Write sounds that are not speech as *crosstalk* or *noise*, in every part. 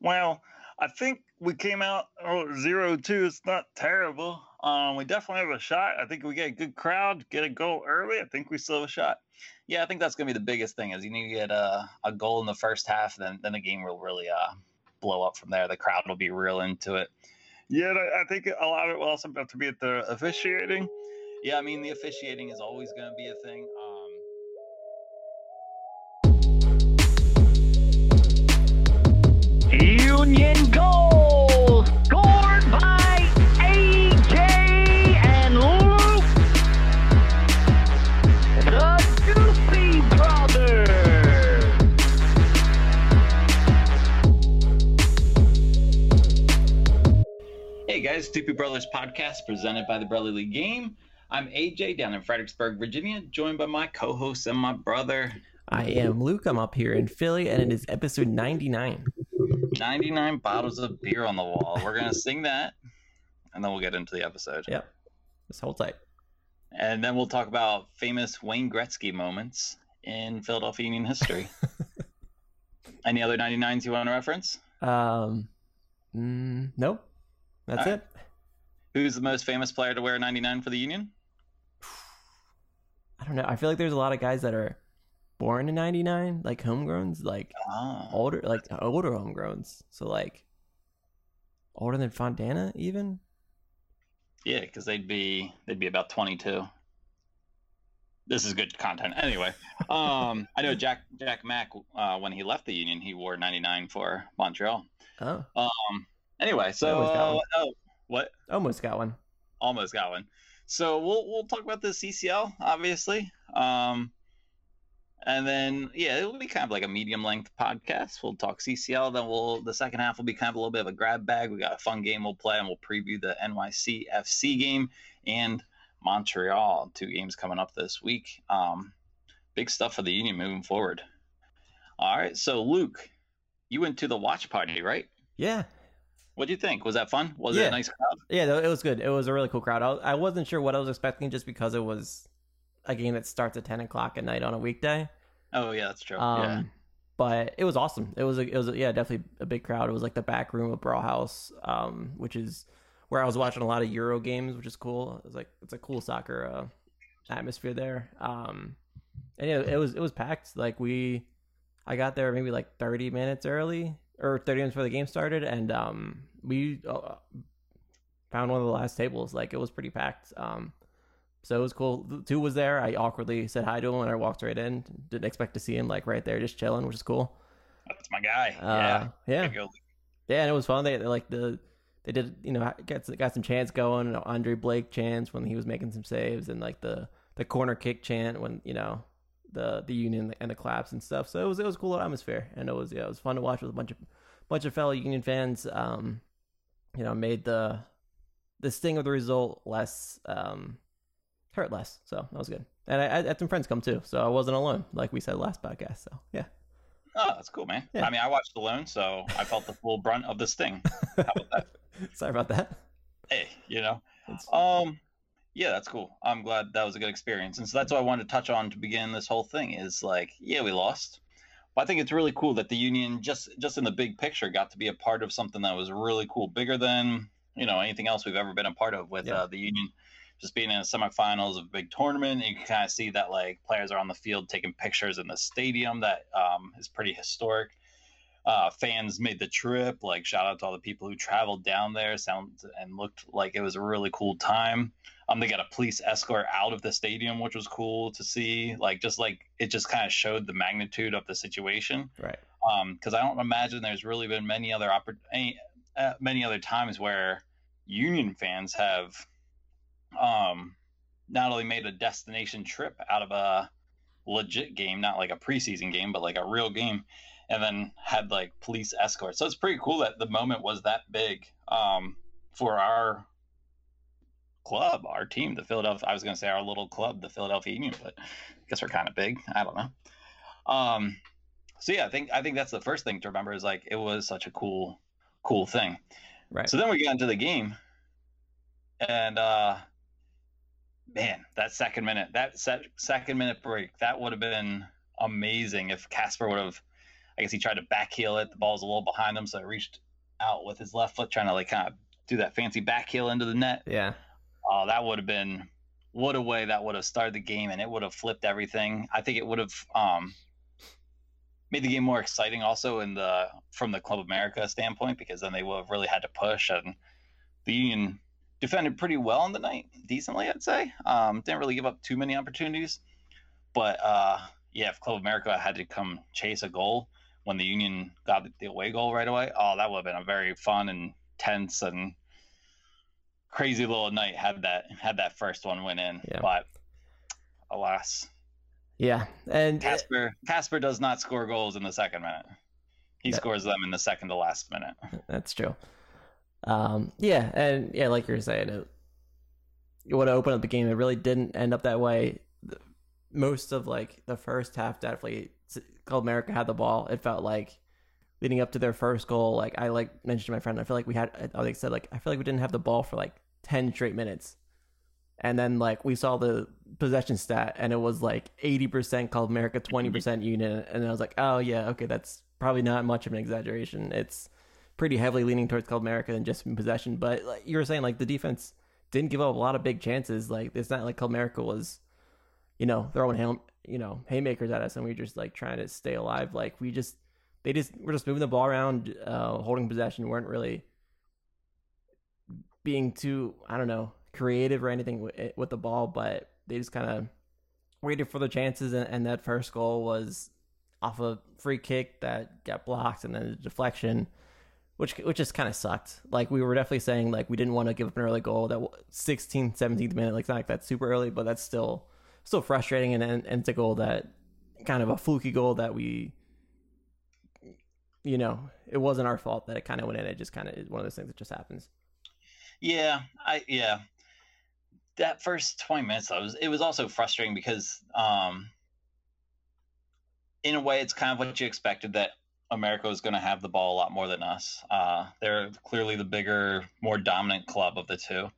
Well, I think we came out oh, zero two. It's not terrible. Um, we definitely have a shot. I think we get a good crowd, get a goal early. I think we still have a shot. Yeah, I think that's gonna be the biggest thing is you need to get a, a goal in the first half, then then the game will really uh, blow up from there. The crowd will be real into it. Yeah, I think a lot of it will also have to be at the officiating. Yeah, I mean the officiating is always going to be a thing. Guys, Doopy Brothers podcast presented by the Brotherly League Game. I'm AJ down in Fredericksburg, Virginia, joined by my co host and my brother. I am Luke. I'm up here in Philly, and it is episode 99. 99 bottles of beer on the wall. We're going to sing that, and then we'll get into the episode. Yep. This whole tight. And then we'll talk about famous Wayne Gretzky moments in Philadelphia Union history. *laughs* Any other 99s you want to reference? Um, mm, nope. That's it. Who's the most famous player to wear 99 for the Union? *sighs* I don't know. I feel like there's a lot of guys that are born in '99, like homegrowns, like Ah. older, like older homegrowns. So like older than Fontana, even. Yeah, because they'd be they'd be about 22. This is good content. Anyway, um, *laughs* I know Jack Jack Mack uh, when he left the Union, he wore 99 for Montreal. Oh, Um, anyway, so almost got one. oh, what? almost got one. Almost got one. So we'll we'll talk about the CCL, obviously. Um, and then yeah, it'll be kind of like a medium length podcast. We'll talk CCL, then we'll the second half will be kind of a little bit of a grab bag. We got a fun game we'll play, and we'll preview the NYC FC game and Montreal, two games coming up this week. Um, big stuff for the Union moving forward. All right, so Luke, you went to the watch party, right? Yeah, What do you think? Was that fun? Was it a nice crowd? yeah, it was good. It was a really cool crowd. I, I wasn't sure what I was expecting just because it was a game that starts at 10 o'clock at night on a weekday. Oh yeah, that's true. Um, yeah. But it was awesome. It was a, it was a, yeah, definitely a big crowd. It was like the back room of Brauhaus, um, which is where I was watching a lot of Euro games, which is cool. It's like it's a cool soccer uh, atmosphere there. Um, and yeah, it was it was packed. Like we, I got there maybe like thirty minutes early or thirty minutes before the game started, and um, we uh, found one of the last tables. Like it was pretty packed. Um, so it was cool. Two was there. I awkwardly said hi to him and I walked right in. Didn't expect to see him like right there, just chilling, which is cool. That's my guy. Uh, yeah. yeah, yeah, and it was fun. They they, like the they did you know got some- got some chants going. You know, Andre Blake chants when he was making some saves, and like the the corner kick chant when you know the the union and the claps and stuff. So it was it was a cool atmosphere, and it was yeah it was fun to watch with a bunch of bunch of fellow union fans. Um, you know, made the the sting of the result less um hurt less. So that was good. And I, I had some friends come too, so I wasn't alone, like we said last podcast. So yeah, Oh, that's cool, man. Yeah. I mean, I watched Alone, so I felt the full brunt of the sting. How about that? *laughs* sorry about that. Hey, you know. It's- Um, yeah, that's cool. I'm glad that was a good experience, and so that's what I wanted to touch on to begin this whole thing. Is like, yeah, we lost, but I think it's really cool that the union, just just in the big picture, got to be a part of something that was really cool, bigger than you know anything else we've ever been a part of with Yeah. uh, the union. Just being in the semifinals of a big tournament, and you can kind of see that like players are on the field taking pictures in the stadium. That um, is pretty historic. Uh, fans made the trip. Like shout out to all the people who traveled down there. Sound and looked like it was a really cool time. Um, they got a police escort out of the stadium, which was cool to see. Like just like it just kind of showed the magnitude of the situation Right. Um, because I don't imagine there's really been many other oppor- any, uh, many other times where Union fans have um, not only made a destination trip out of a legit game, not like a preseason game, but like a real game, and then had like police escorts. So it's pretty cool that the moment was that big um, for our club, our team, the Philadelphia. I was going to say our little club, the Philadelphia Union, but I guess we're kind of big. I don't know. Um, so yeah, I think I think that's the first thing to remember is like it was such a cool, cool thing. Right. So then we get into the game, and uh, man, that second minute, that se- second minute break, that would have been amazing if Casper would have. I guess he tried to back heel it. The ball's a little behind him, so it reached out with his left foot, trying to like kind of do that fancy back heel into the net. Yeah. Oh, that would have been what a way that would have started the game, and it would have flipped everything. I think it would have um, made the game more exciting, also in the from the Club America standpoint, because then they would have really had to push, and the Union defended pretty well on the night, decently, I'd say. Um, didn't really give up too many opportunities, but uh, yeah, if Club America had to come chase a goal when the Union got the away goal right away, oh, that would have been a very fun and tense and crazy little night had that had that first one went in. Yeah. But alas, Yeah. And Casper Casper does not score goals in the second minute. He scores them in the second to last minute. That's true. Um, yeah, and yeah, like you were saying, it, you want to open up the game. It really didn't end up that way. Most of like the first half, definitely, Club America had the ball. It felt like leading up to their first goal. Like I like mentioned to my friend, I feel like we had. I like said, like I feel like we didn't have the ball for like ten straight minutes, and then like we saw the possession stat, and it was like eighty percent Club America, twenty percent Union, and I was like, oh yeah, okay, that's probably not much of an exaggeration. It's pretty heavily leaning towards Club America than just in possession. But like you were saying, like the defense didn't give up a lot of big chances. Like it's not like Club America was, you know, throwing him, you know, haymakers at us, and we were just like trying to stay alive. Like we just, they just were just moving the ball around, uh, holding possession. weren't really being too, I don't know, creative or anything with, eh, with the ball, but they just kind of waited for the chances, and, and that first goal was off a free kick that got blocked, and then a deflection which which just kind of sucked. Like we were definitely saying like we didn't want to give up an early goal that 16th, 17th minute. Like not like that's super early, but that's still still frustrating and and, and it's a goal that kind of a fluky goal that we you know it wasn't our fault that it kind of went in. It just kind of is one of those things that just happens. Yeah, I yeah. That first twenty minutes, I was it was also frustrating because, um, in a way, it's kind of what you expected that America was going to have the ball a lot more than us. Uh, they're clearly the bigger, more dominant club of the two.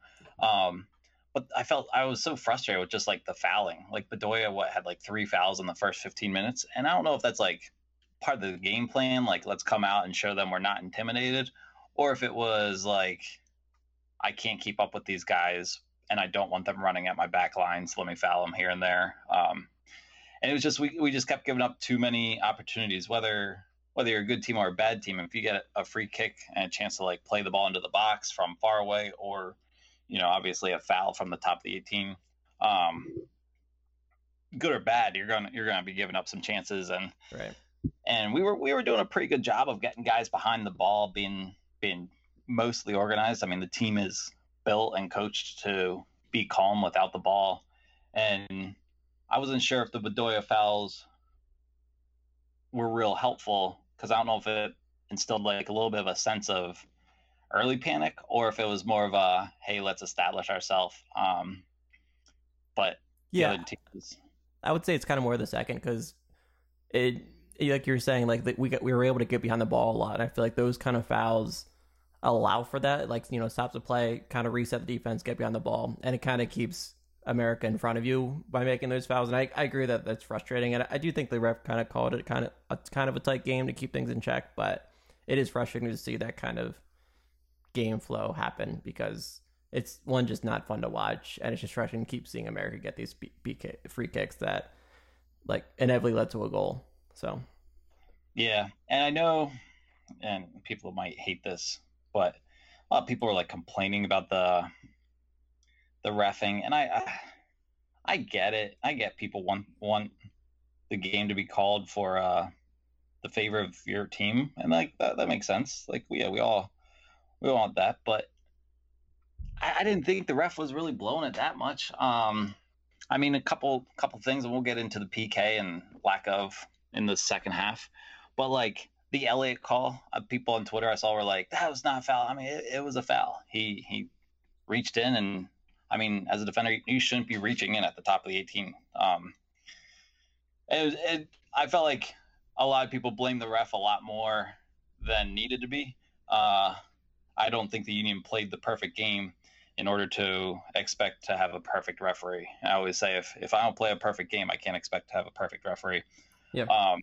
Um, but I felt I was so frustrated with just like the fouling. Like Bedoya, what had like three fouls in the first fifteen minutes, and I don't know if that's like part of the game plan. Like, let's come out and show them we're not intimidated, or if it was like I can't keep up with these guys and I don't want them running at my back line, so let me foul them here and there. Um, and it was just we, we just kept giving up too many opportunities, whether whether you're a good team or a bad team. If you get a free kick and a chance to like play the ball into the box from far away, or you know, obviously a foul from the top of the 18, um, good or bad, you're gonna you're gonna be giving up some chances and Right. and we were we were doing a pretty good job of getting guys behind the ball, being being mostly organized. I mean, the team is built and coached to be calm without the ball, and I wasn't sure if the Bedoya fouls were real helpful because I don't know if it instilled like a little bit of a sense of early panic or if it was more of a hey, let's establish ourselves. Um, but Yeah, teams, I would say it's kind of more the second because it, like you were saying, like we got we were able to get behind the ball a lot. And I feel like those kind of fouls allow for that. Like you know, stops the play, kind of reset the defense, get behind the ball, and it kind of keeps America in front of you by making those fouls. And I, I agree that that's frustrating, and I do think the ref kind of called it kind of a kind of a tight game to keep things in check. But it is frustrating to see that kind of game flow happen because it's one just not fun to watch, and it's just frustrating to keep seeing America get these PK, free kicks that like inevitably led to a goal. So Yeah, and I know, and people might hate this, but a lot of people are like complaining about the the refing, and I, I, I get it. I get people want want the game to be called for uh, the favor of your team, and like that, that makes sense. Like, yeah, we all we all want that, but I, I didn't think the ref was really blowing it that much. Um, I mean, a couple couple things, and we'll get into the PK and lack of in the second half. But like the Elliott call, uh, people on Twitter I saw were like, "That was not a foul." I mean, it, it was a foul. He he reached in, and I mean, as a defender, you shouldn't be reaching in at the top of the 18. Um, it, was- it I felt like a lot of people blame the ref a lot more than needed to be. Uh, I don't think the Union played the perfect game in order to expect to have a perfect referee. I always say if if I don't play a perfect game, I can't expect to have a perfect referee. Yep. Um,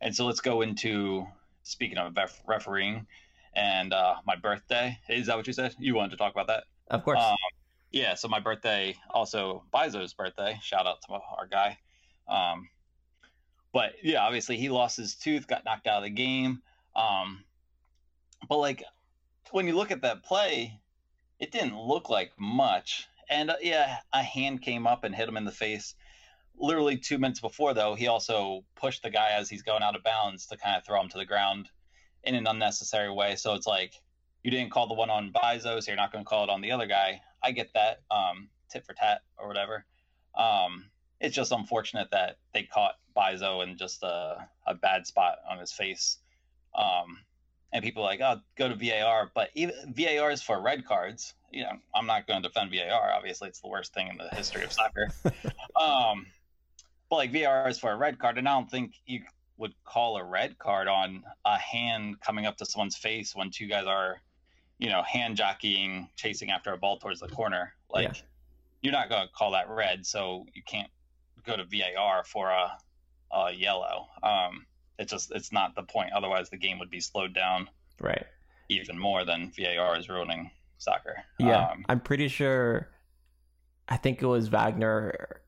And so let's go into speaking of ref- refereeing and uh, my birthday. Is that what you said? You wanted to talk about that? Of course. Um, yeah, so my birthday, also Bizo's birthday. Shout out to our guy. Um, but yeah, obviously he lost his tooth, got knocked out of the game. Um, but like when you look at that play, it didn't look like much. And uh, yeah, a hand came up and hit him in the face. Literally two minutes before, though, he also pushed the guy as he's going out of bounds to kind of throw him to the ground in an unnecessary way. So it's like you didn't call the one on Bizo, so you're not going to call it on the other guy. I get that, um, tit for tat or whatever. Um, it's just unfortunate that they caught Bizo in just a, a bad spot on his face. Um, and people are like, oh, go to VAR. But even VAR is for red cards. You know, I'm not going to defend VAR. Obviously, it's the worst thing in the history of soccer. *laughs* um, but like VAR is for a red card, and I don't think you would call a red card on a hand coming up to someone's face when two guys are, you know, hand jockeying, chasing after a ball towards the corner. Like, Yeah. you're not going to call that red, so you can't go to VAR for a, a yellow. Um, it's just it's not the point. Otherwise, the game would be slowed down right. even more than VAR is ruining soccer. Yeah, Um, I'm pretty sure. I think it was Wagner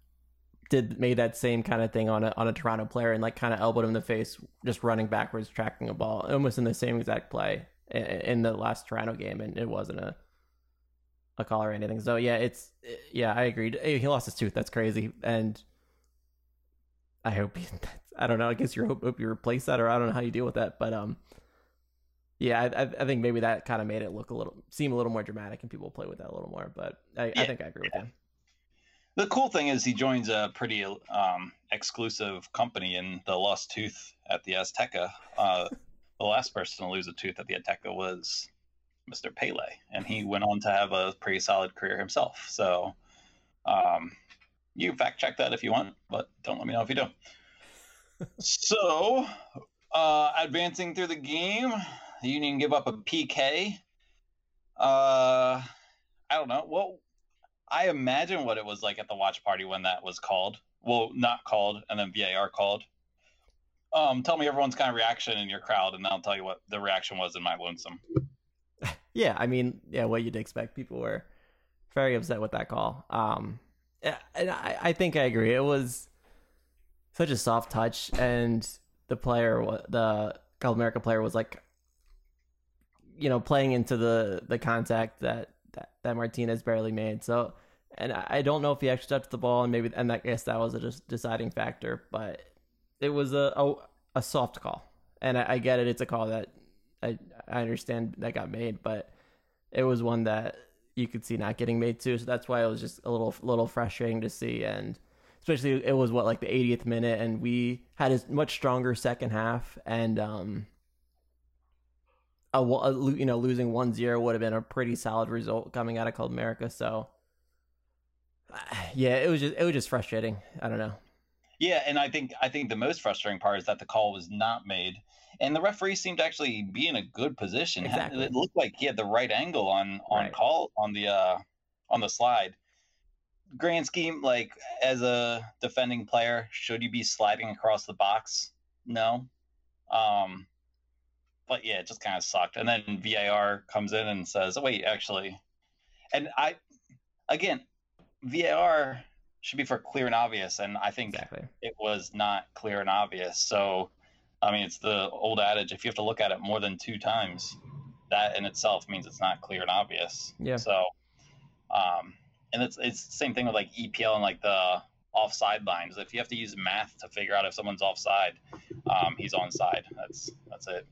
did made that same kind of thing on a on a Toronto player and like kind of elbowed him in the face, just running backwards, tracking a ball, almost in the same exact play in the last Toronto game, and it wasn't a a call or anything. So yeah, it's yeah, I agreed. He lost his tooth. That's crazy, and I hope *laughs* I don't know. I guess you hope, hope you replace that, or I don't know how you deal with that, but um. Yeah, I, I I think maybe that kind of made it look a little seem a little more dramatic, and people play with that a little more. But I, I think I agree with you. The cool thing is he joins a pretty um, exclusive company in the lost tooth at the Azteca. Uh, the last person to lose a tooth at the Azteca was Mr. Pele, and he went on to have a pretty solid career himself. So um, you fact check that if you want, but don't let me know if you don't. *laughs* so uh, advancing through the game, the Union give up a PK. Uh, I don't know. Well, I imagine what it was like at the watch party when that was called. Well, not called, and then VAR called. Um, tell me everyone's kind of reaction in your crowd, and I'll tell you what the reaction was in my lonesome. *laughs* Yeah, I mean, yeah, what you'd expect. People were very upset with that call. Um, and I, I think I agree. It was such a soft touch, and the player, the Club America player, was like, you know, playing into the the contact that that, Martinez barely made. So, and I don't know if he actually touched the ball, and maybe, and I guess that was a just deciding factor, but it was a a, a soft call, and I, I get it. It's a call that I I understand that got made, but it was one that you could see not getting made too. So that's why it was just a little little frustrating to see, and especially it was what like the 80th minute, and we had a much stronger second half, and um, a, a you know losing 1-0 would have been a pretty solid result coming out of Club America. So *sighs* yeah, it was just it was just frustrating. I don't know. Yeah, and I think I think the most frustrating part is that the call was not made, and the referee seemed to actually be in a good position. Exactly. It looked like he had the right angle on on Right. call on the uh on the slide. Grand scheme, like as a defending player, should you be sliding across the box? No. Um, but yeah, it just kind of sucked. And then VAR comes in and says, "Oh wait, actually," and I, again, VAR should be for clear and obvious, and I think Exactly. it was not clear and obvious. So, I mean, it's the old adage: if you have to look at it more than two times, that in itself means it's not clear and obvious. Yeah. So, um, and it's it's the same thing with like EPL and like the offside lines. If you have to use math to figure out if someone's offside, um, he's onside. That's that's it.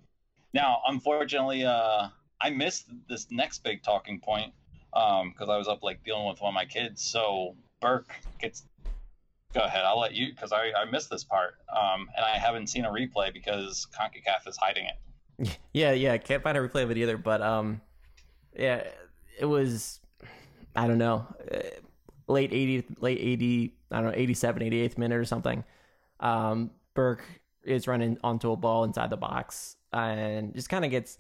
Now, unfortunately, uh, I missed this next big talking point because I was up like dealing with one of my kids. So Burke gets. Go ahead. I'll let you because I, I missed this part, um, and I haven't seen a replay because Concacaf is hiding it. *laughs* Yeah, yeah, can't find a replay of it either. But um, yeah, it was I don't know, uh, late eighty, late eighty, I don't know, 87, 88th minute or something. Um, Burke is running onto a ball inside the box and just kind of gets.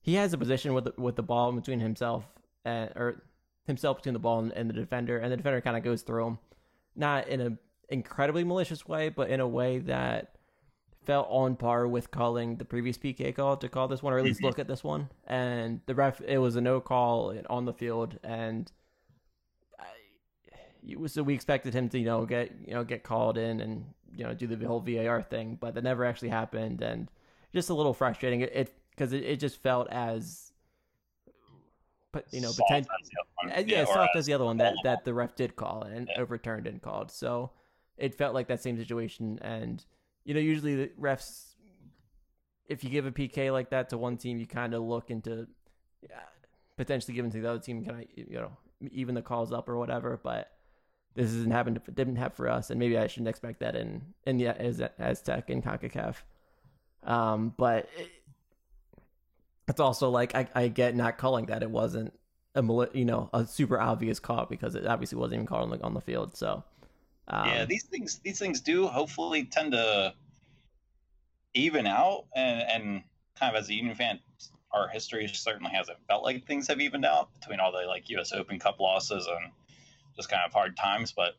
He has a position with the, with the ball between himself and or himself between the ball and, and the defender, and the defender kind of goes through him, not in a incredibly malicious way, but in a way that felt on par with calling the previous PK call to call this one, or at least Mhm. look at this one. And the ref, it was a no call on the field, and I, it was- so we expected him to you know get you know get called in and you know do the whole VAR thing, but that never actually happened, and just a little frustrating. It because it, it just felt as, but you know, Soft potent- as the other one. uh, yeah, soft as- as the other one that that the ref did call and Yeah. overturned and called. So it felt like that same situation. And you know, usually the refs, if you give a PK like that to one team, you kind of look into uh, potentially giving to the other team, kind of you know even the calls up or whatever. But this hasn't happened. Didn't happen for us, and maybe I shouldn't expect that in in the as Aztec and Concacaf. Um, but it, it's also like I, I get not calling that it wasn't a you know a super obvious call because it obviously wasn't even called on the, on the field. So um, yeah, these things these things do hopefully tend to even out, and and kind of as a Union fan, our history certainly hasn't felt like things have evened out between all the like U.S. Open Cup losses and just kind of hard times. But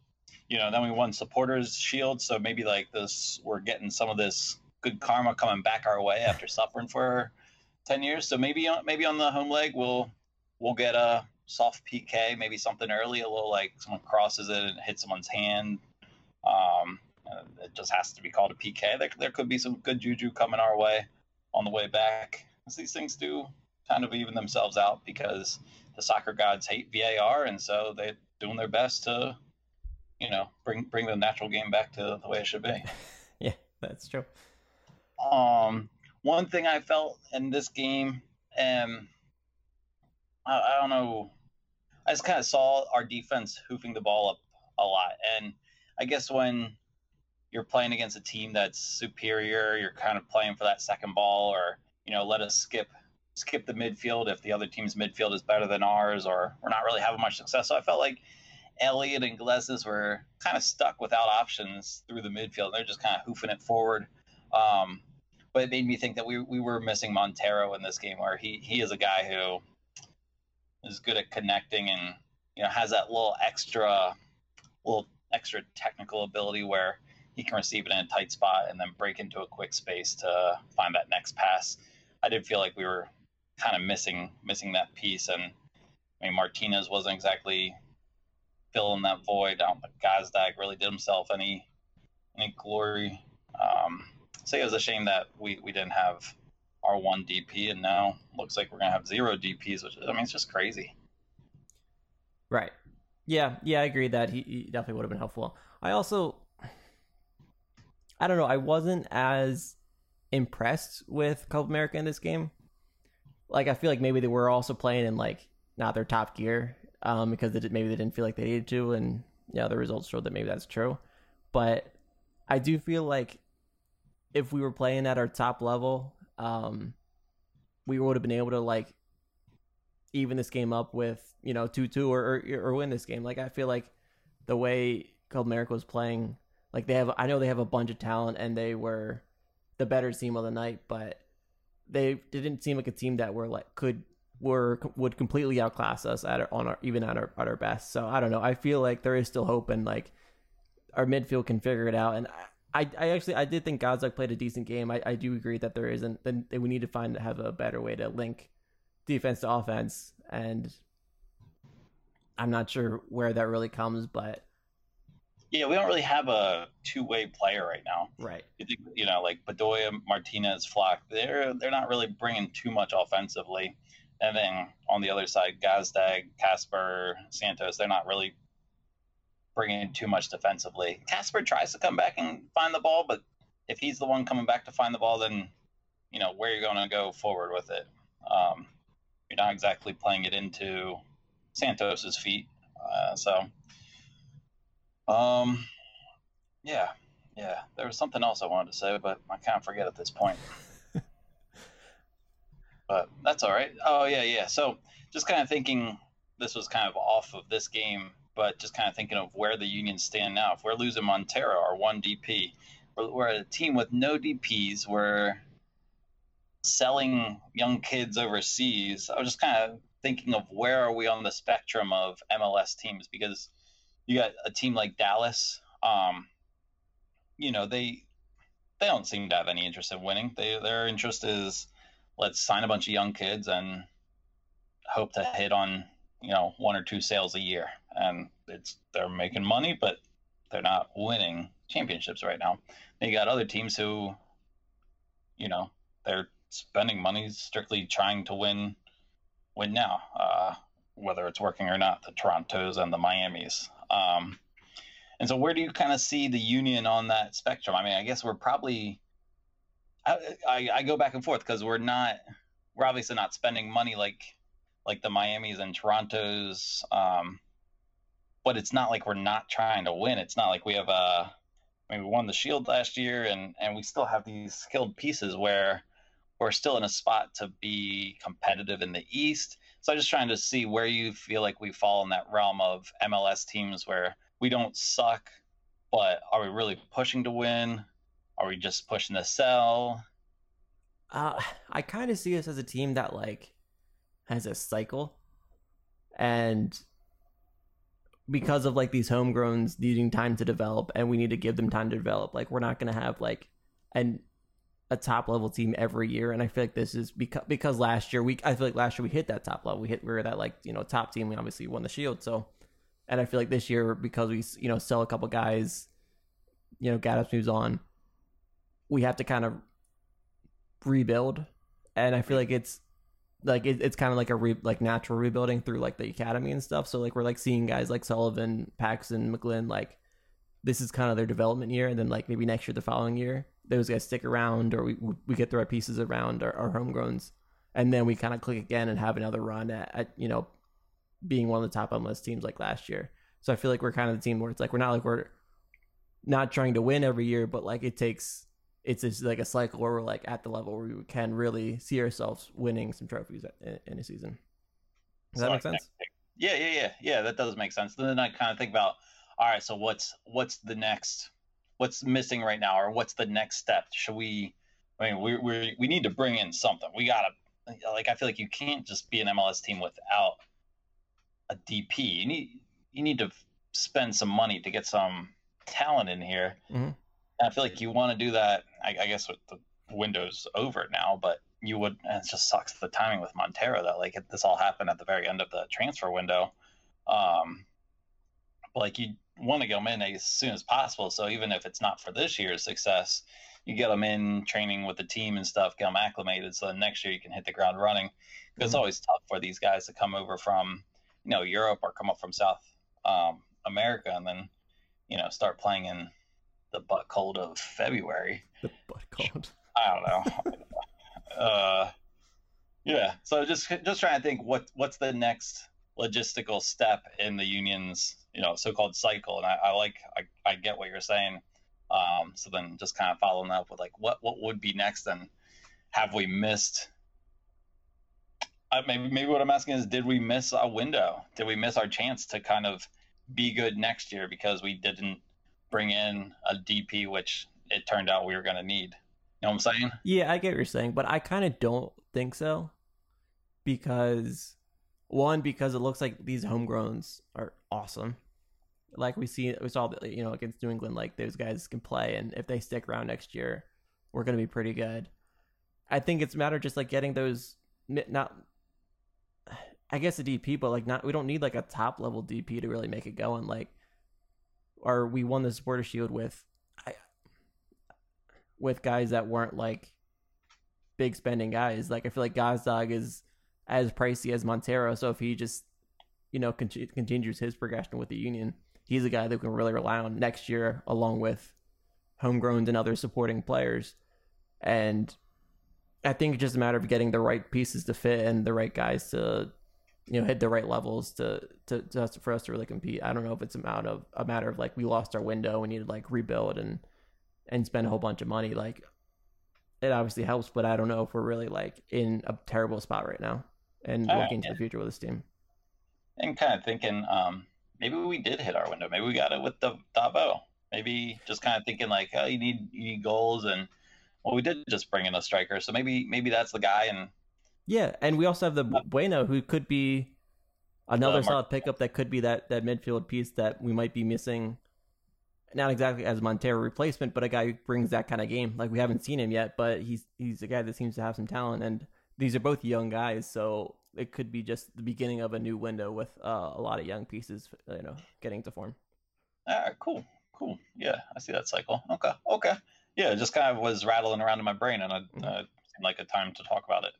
you know, then we won Supporters Shield, so maybe like this, we're getting some of this good karma coming back our way after *laughs* suffering for ten years. So maybe on maybe on the home leg we'll we'll get a soft PK, maybe something early, a little like someone crosses it and hits someone's hand. Um, uh, it just has to be called a PK. There, there could be some good juju coming our way on the way back. 'Cause these things do kind of even themselves out because the soccer gods hate VAR, and so they're doing their best to, you know, bring bring the natural game back to the way it should be. *laughs* yeah, that's true. Um, one thing I felt in this game, um, I, I don't know, I just kind of saw our defense hoofing the ball up a lot, and I guess when you're playing against a team that's superior, you're kind of playing for that second ball, or you know, let us skip skip the midfield if the other team's midfield is better than ours, or we're not really having much success. So I felt like Elliott and Gillespie were kind of stuck without options through the midfield. They're just kind of hoofing it forward. Um, but it made me think that we, we were missing Montero in this game, where he, he is a guy who is good at connecting and you know has that little extra little extra technical ability where he can receive it in a tight spot and then break into a quick space to find that next pass. I did feel like we were kind of missing missing that piece, and I mean Martinez wasn't exactly filling that void. I don't think Gazdag really did himself any any glory. Um, so it was a shame that we, we didn't have our one DP, and now looks like we're gonna have zero DPS, which I mean it's just crazy. Right. Yeah, yeah, I agree that he, he definitely would have been helpful. I also, I don't know, I wasn't as impressed with Club America in this game. Like, I feel like maybe they were also playing in like not their top gear, um, because they did, maybe they didn't feel like they needed to, and yeah, the results showed that maybe that's true. But I do feel like if we were playing at our top level, um, we would have been able to like even this game up with you know two two or, or or win this game. Like I feel like the way Club America was playing, like they have, I know they have a bunch of talent and they were the better team of the night, but they didn't seem like a team that were like could were would completely outclass us at our, on our even at our at our best. So I don't know. I feel like there is still hope and like our midfield can figure it out. And I, I actually I did think Gazdag played a decent game. I, I do agree that there isn't. Then we need to find have a better way to link defense to offense, and I'm not sure where that really comes, but Yeah, we don't really have a two way player right now. right, You think you know like Bedoya, Martinez, Flock, they're they're not really bringing too much offensively. And then on the other side, Gazdag, Casper, Santos, they're not really bringing too much defensively. Casper tries to come back and find the ball, but if he's the one coming back to find the ball, then you know where you're going to go forward with it. Um, you're not exactly playing it into Santos's feet. Uh, so, um, yeah, yeah. There was something else I wanted to say, but I can't forget at this point. *laughs* but that's all right. Oh yeah, yeah. So just kind of thinking this was kind of off of this game, but just kind of thinking of where the Unions stand now. If we're losing Montero, our one DP, we're, we're a team with no DPs. We're selling young kids overseas. I was just kind of thinking of where are we on the spectrum of MLS teams because you got a team like Dallas. Um, you know they they don't seem to have any interest in winning. They their interest is let's sign a bunch of young kids and hope to hit on you know one or two sales a year, and it's they're making money, but they're not winning championships right now. They got other teams who, you know, they're spending money strictly trying to win win now, uh, whether it's working or not. The Torontos and the Miamis. Um, and so, where do you kind of see the union on that spectrum? I mean, I guess we're probably. I, I, I go back and forth because we're not, we're obviously not spending money like, like the Miami's and Torontos. Um, but it's not like we're not trying to win. It's not like we have a. I mean, we won the Shield last year, and and we still have these skilled pieces where we're still in a spot to be competitive in the East. So I'm just trying to see where you feel like we fall in that realm of MLS teams where we don't suck, but are we really pushing to win? Are we just pushing to sell? Uh, I kind of see us as a team that like has a cycle, and because of like these homegrowns needing time to develop, and we need to give them time to develop. Like we're not gonna have like an a top level team every year, and I feel like this is because because last year we I feel like last year we hit that top level. We hit we were that like you know top team. We obviously won the Shield, so and I feel like this year because we you know sell a couple guys, you know Gaddis moves on, we have to kind of rebuild, and I feel like it's like it, it's kind of like a re, like natural rebuilding through like the academy and stuff. So like we're like seeing guys like Sullivan, Paxten, McGlynn like this is kind of their development year, and then like maybe next year, the following year, those guys stick around, or we we get the right pieces around our, our homegrowns, and then we kind of click again and have another run at, at you know being one of the top MLS teams like last year. So I feel like we're kind of the team where it's like we're not like we're not trying to win every year, but like it takes it's just like a cycle where we're like at the level where we can really see ourselves winning some trophies in, in a season. Does that make sense? Yeah, yeah, yeah, yeah. That does make sense. Then I kind of think about, all right, so what's what's the next, what's missing right now, or what's the next step? Should we? I mean, we we we need to bring in something. We gotta, like, I feel like you can't just be an MLS team without a DP. You need you need to spend some money to get some talent in here. Mhm. And I feel like you want to do that. I, I guess with the window's over now, but you would. And it just sucks the timing with Montero that like it, this all happened at the very end of the transfer window. Um, like you want to get them in as soon as possible. So even if it's not for this year's success, you get them in training with the team and stuff, get them acclimated, so next year you can hit the ground running. Because it's always tough for these guys to come over from you know Europe or come up from South um, America and then you know start playing in the butt cold of February. The butt cold. I don't know. *laughs* uh, yeah. So just just trying to think what what's the next logistical step in the union's you know so-called cycle, and I, I like I, I get what you're saying. Um, so then just kind of following up with like what what would be next, and have we missed? Uh, maybe maybe what I'm asking is, did we miss a window? Did we miss our chance to kind of be good next year because we didn't bring in a DP, which it turned out we were going to need? You know what I'm saying? Yeah, I get what you're saying, but I kind of don't think so because one, because it looks like these homegrowns are awesome. Like we see, we saw, you know, against New England, like those guys can play, and if they stick around next year, we're going to be pretty good. I think it's a matter of just like getting those not. I guess a DP, but like not. We don't need like a top level DP to really make it going. Like, or we won the supporter shield with, with guys that weren't like big spending guys. Like I feel like Gazdag is as pricey as Montero, so if he just you know con- continues his progression with the Union, he's a guy that we can really rely on next year, along with homegrowns and other supporting players. And I think it's just a matter of getting the right pieces to fit and the right guys to you know hit the right levels to to, to us, for us to really compete. I don't know if it's a matter of a matter of like we lost our window, we need to like rebuild and and spend a whole bunch of money. Like it obviously helps, but I don't know if we're really like in a terrible spot right now and All right, looking to yeah. the future with this team. And kind of thinking, um, maybe we did hit our window. Maybe we got it with the Davo. Maybe just kind of thinking like, oh, you need you need goals, and well, we did just bring in a striker, so maybe maybe that's the guy. And Yeah, and we also have the Bueno, who could be another Uh, solid pickup. That could be that that midfield piece that we might be missing not exactly as Montero replacement, but a guy who brings that kind of game. Like we haven't seen him yet, but he's he's a guy that seems to have some talent, and these are both young guys, so it could be just the beginning of a new window with uh, a lot of young pieces, you know, getting to form. All right, cool, cool. Yeah, I see that cycle. Okay, okay. Yeah, it just kind of was rattling around in my brain, and it Mhm. uh, seemed like a time to talk about it.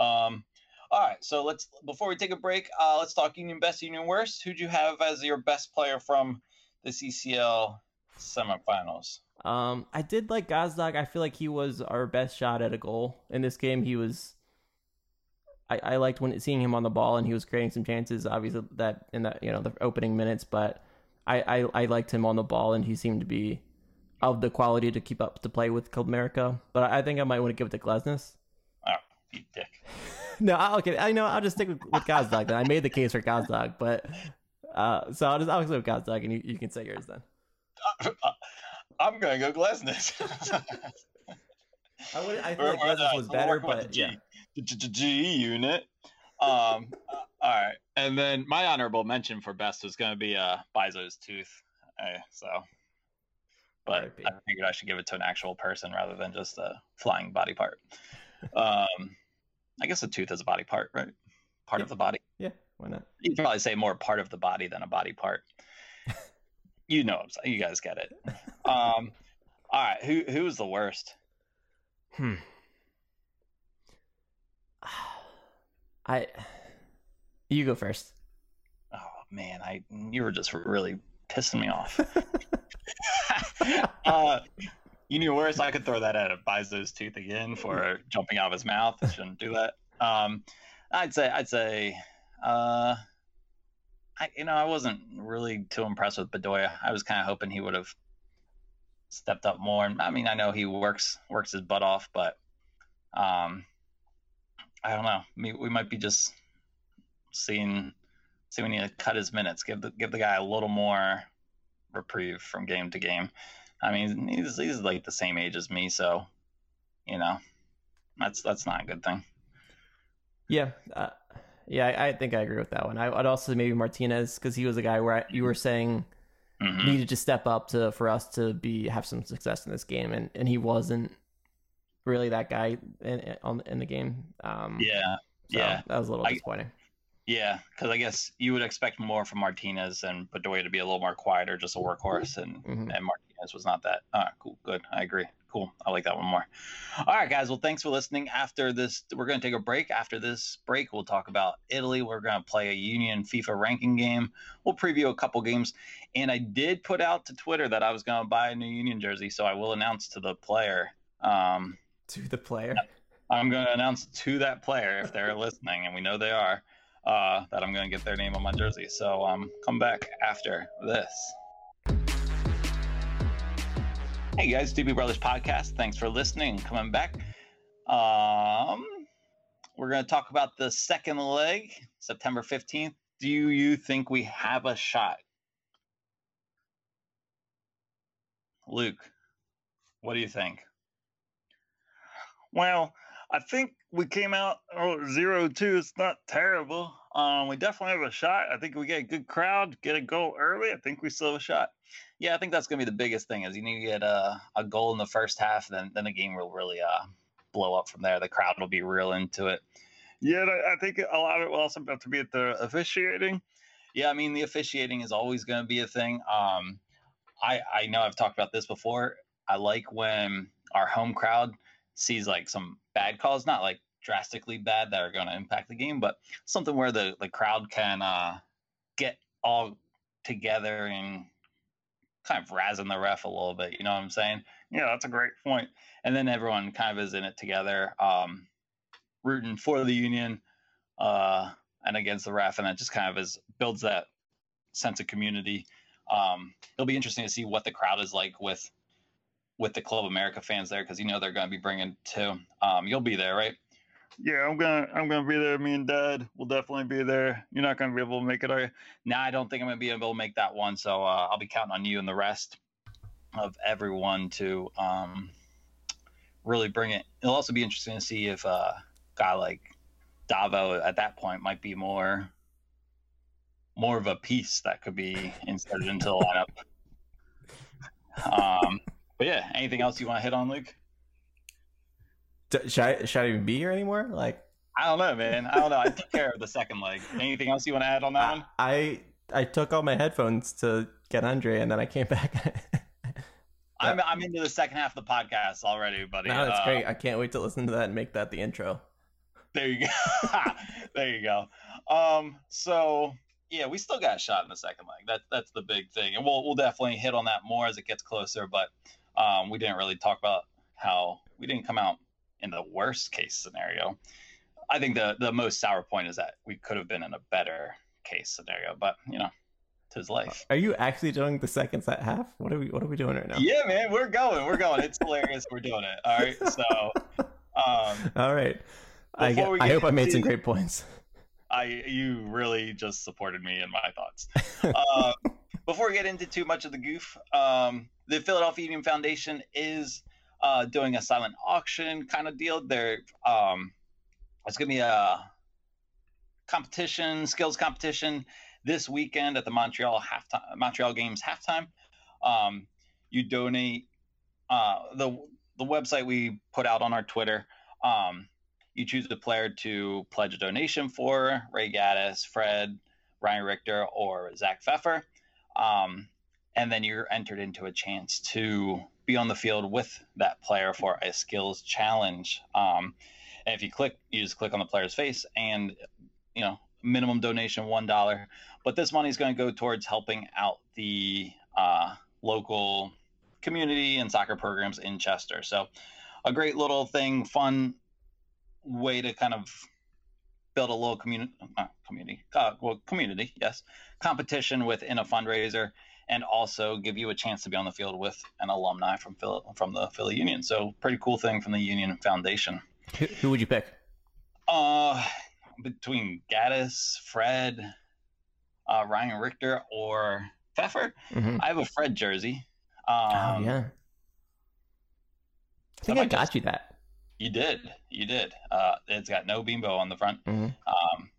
Um, all right, so let's before we take a break, uh, let's talk Union best, Union worst. Who'd you have as your best player from the CCL semifinals? Um, I did like Gazdag. I feel like he was our best shot at a goal in this game. He was. I, I liked when seeing him on the ball and he was creating some chances. Obviously, that in that you know the opening minutes, but I, I I liked him on the ball and he seemed to be of the quality to keep up to play with America. But I think I might want to give it to Glesnes. You dick. *laughs* No, I- okay. I know. I'll just stick with, with Gazdag. Then I made the case for Gazdag, but uh, so I'll just I'll go with Gazdag, and you, you can say yours then. *laughs* I'm gonna go Glesnes. *laughs* I would. I We're- think we're Glesnes was we're better, but the yeah. G, G, G, G unit. Um, uh, all right, and then my honorable mention for best was going to be uh Bizo's tooth. Uh, so, but. I figured I should give it to an actual person rather than just a flying body part. *laughs* Um, I guess a tooth is a body part, right? Part Yeah. of the body. Yeah, why not? You'd probably say more part of the body than a body part. *laughs* you know, what I'm saying. you guys get it. Um, all right, who who was the worst? Hmm. I. You go first. Oh man, I you were just really pissing me off. *laughs* uh, you knew worse. I could throw that at Bizo's tooth again for jumping out of his mouth. I shouldn't do that. Um, I'd say I'd say, uh, I you know I wasn't really too impressed with Bedoya. I was kind of hoping he would have stepped up more. And I mean, I know he works works his butt off, but um, I don't know. We, we might be just seeing see we need to cut his minutes. Give the give the guy a little more reprieve from game to game. I mean, he's he's like the same age as me, so you know, that's that's not a good thing. Yeah, uh, yeah, I, I think I agree with that one. I, I'd also say maybe Martinez because he was a guy where I, you were saying Mhm. needed to step up to for us to be have some success in this game, and, and he wasn't really that guy in in- on in the game. Um, Yeah, so yeah. that was a little I- disappointing. yeah, because I guess you would expect more from Martinez and Bedoya to be a little more quieter, just a workhorse, and Mhm. and Martinez was not that. All right, cool, good. I agree. Cool. I like that one more. All right, guys. Well, thanks for listening. After this, we're going to take a break. After this break, we'll talk about Italy. We're going to play a Union FIFA ranking game. We'll preview a couple games. And I did put out to Twitter that I was going to buy a new Union jersey, so I will announce to the player. Um, To the player, I'm going to announce to that player if they're listening, and we know they are, uh, that I'm going to get their name on my jersey. So um, come back after this. Hey guys, Doopy Brothers Podcast. Thanks for listening and coming back. Um, we're going to talk about the second leg, September 15th. Do you think we have a shot? Luke, what do you think? Well, I think we came out oh, zero two. It's not terrible. Um, we definitely have a shot. I think we get a good crowd, get a goal early. I think we still have a shot. Yeah, I think that's gonna be the biggest thing is you need to get a, a goal in the first half, then then the game will really uh blow up from there. The crowd will be real into it. Yeah, I I think a lot of it will also have to be at the officiating. Yeah, I mean the officiating is always gonna be a thing. Um, I I know I've talked about this before. I like when our home crowd sees like some bad calls, not like drastically bad that are going to impact the game, but something where the the crowd can uh get all together and kind of razzing the ref a little bit. You know what I'm saying? Yeah, that's a great point. and then everyone kind of is in it together, um, rooting for the union uh, and against the ref, and that just kind of is builds that sense of community. Um, it'll be interesting to see what the crowd is like with with the Club America fans there, because you know they're going to be bringing two. Um, you'll be there, right? Yeah, I'm gonna I'm gonna be there. Me and Dad will definitely be there. You're not gonna be able to make it, are you? Now I don't think I'm going to be able to make that one, so uh, I'll be counting on you and the rest of everyone to um, really bring it. It'll also be interesting to see if uh, a guy like Davo at that point might be more more of a piece that could be inserted into the lineup. *laughs* Um, but yeah, anything else you want to hit on, Luke? D- Should I, should I even be here anymore? Like, I don't know, man. I don't know. I took care of the second leg. Anything else you want to add on that one? I I took all my headphones to get Andre, and then I came back. *laughs* I'm I'm into the second half of the podcast already, buddy. no, that's Uh, great. I can't wait to listen to that and make that the intro. There you go. *laughs* there you go. Um, so yeah, we still got a shot in the second leg. That that's the big thing, and we'll we'll definitely hit on that more as it gets closer. But um, we didn't really talk about how we didn't come out in the worst case scenario. I think the the most sour point is that we could have been in a better case scenario, but you know, tis life. Are you actually doing the second set half? What are we What are we doing right now? Yeah, man, we're going. We're going. It's hilarious. We're doing it. All right. So, *laughs* um, All right. I, get, I hope I made some great points. *laughs* I you really just supported me in my thoughts. *laughs* uh, before we get into too much of the goof, um, the Philadelphia Union Foundation is uh, doing a silent auction kind of deal. They're um, it's gonna be a competition, skills competition this weekend at the Montreal halftime Montreal games halftime. Um, you donate uh, the the website we put out on our Twitter. Um, you choose a player to pledge a donation for Ray Gaddis, Fred, Ryan Richter, or Zach Pfeffer. Um, and then you're entered into a chance to be on the field with that player for a skills challenge. Um, and if you click, you just click on the player's face and, you know, minimum donation $1. But this money is going to go towards helping out the uh, local community and soccer programs in Chester. So a great little thing, fun way to kind of build a little community, uh, community, uh, well, community, yes, competition within a fundraiser, and also give you a chance to be on the field with an alumni from Phil, from the Philly Union. So pretty cool thing from the Union Foundation. Who, who would you pick? Uh, between Gaddis, Fred, uh, Ryan Richter, or Pfeffer, Mhm. I have a Fred jersey. Um, oh yeah. I think I I, got just- you that. You did. You did. Uh, it's got no bimbo on the front. Mhm. Um,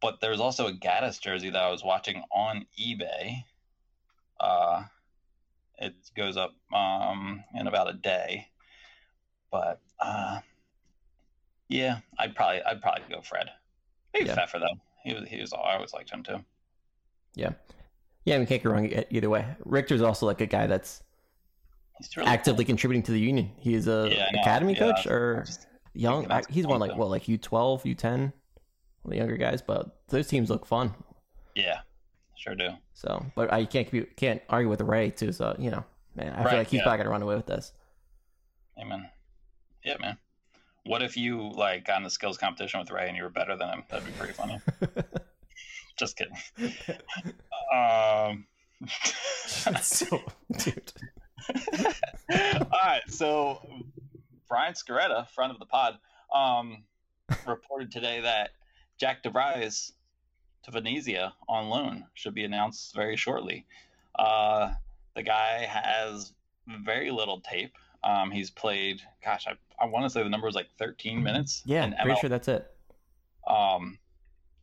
but there's also a Gaddis jersey that I was watching on eBay. Uh, it goes up um, in about a day. But uh, yeah, I'd probably I'd probably go Fred. Maybe Yeah. Pfeffer though. He was he was I always liked him too. Yeah. Yeah, I mean, can't go wrong either way. Richter's also like a guy that's He's really actively contributing to the union. He is a Yeah, academy Yeah, coach or young. I, he's one like though. what, like U twelve, U ten, the younger guys. But those teams look fun. Yeah, sure do. So, but I can't can't argue with Ray too. So you know, man, I Right, feel like he's yeah. probably gonna run away with this. Amen. Yeah, man. What if you like got in a skills competition with Ray and you were better than him? That'd be pretty funny. *laughs* Just kidding. *laughs* Um. so, *laughs* dude. All right, so Brian Sciaretta, friend of the pod, um, reported today that Jack DeVries to Venezia on loan should be announced very shortly. Uh, the guy has very little tape. Um, he's played, gosh, I, I want to say the number was like 13 minutes. Yeah, pretty ML sure that's it. um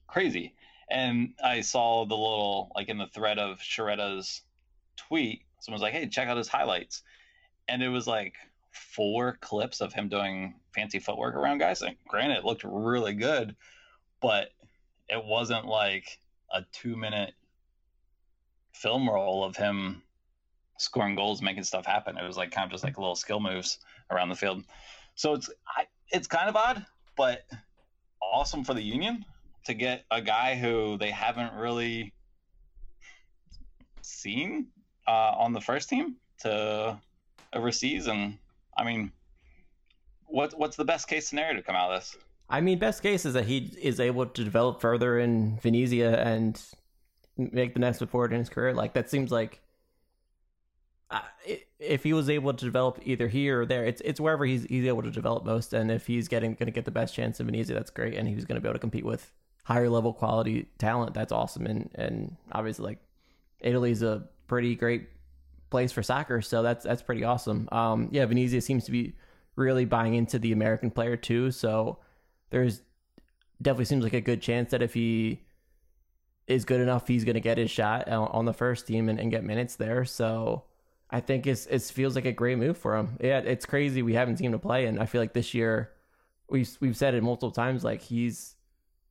crazy and i saw the little like in the thread of Sciaretta's tweet someone was like hey check out his highlights and it was like four clips of him doing fancy footwork around guys and granted it looked really good but it wasn't like a two minute film roll of him scoring goals making stuff happen. It was like kind of just like little skill moves around the field. So it's I, it's kind of odd but awesome for the union to get a guy who they haven't really seen uh, on the first team to overseas. And i mean what what's the best case scenario to come out of this I mean, best case is that he is able to develop further in Venezia and make the next step forward in his career. Like that seems like uh, if he was able to develop either here or there, it's it's wherever he's he's able to develop most. And if he's getting going to get the best chance in Venezia, that's great. And he's going to be able to compete with higher level quality talent. That's awesome. And and obviously, like Italy's a pretty great place for soccer, so that's that's pretty awesome. Um, yeah, Venezia seems to be really buying into the American player too. So there's definitely seems like a good chance that if he is good enough, he's going to get his shot on the first team and, and get minutes there. So I think it's it feels like a great move for him. Yeah, it's crazy we haven't seen him play, and I feel like this year we've we've said it multiple times. Like he's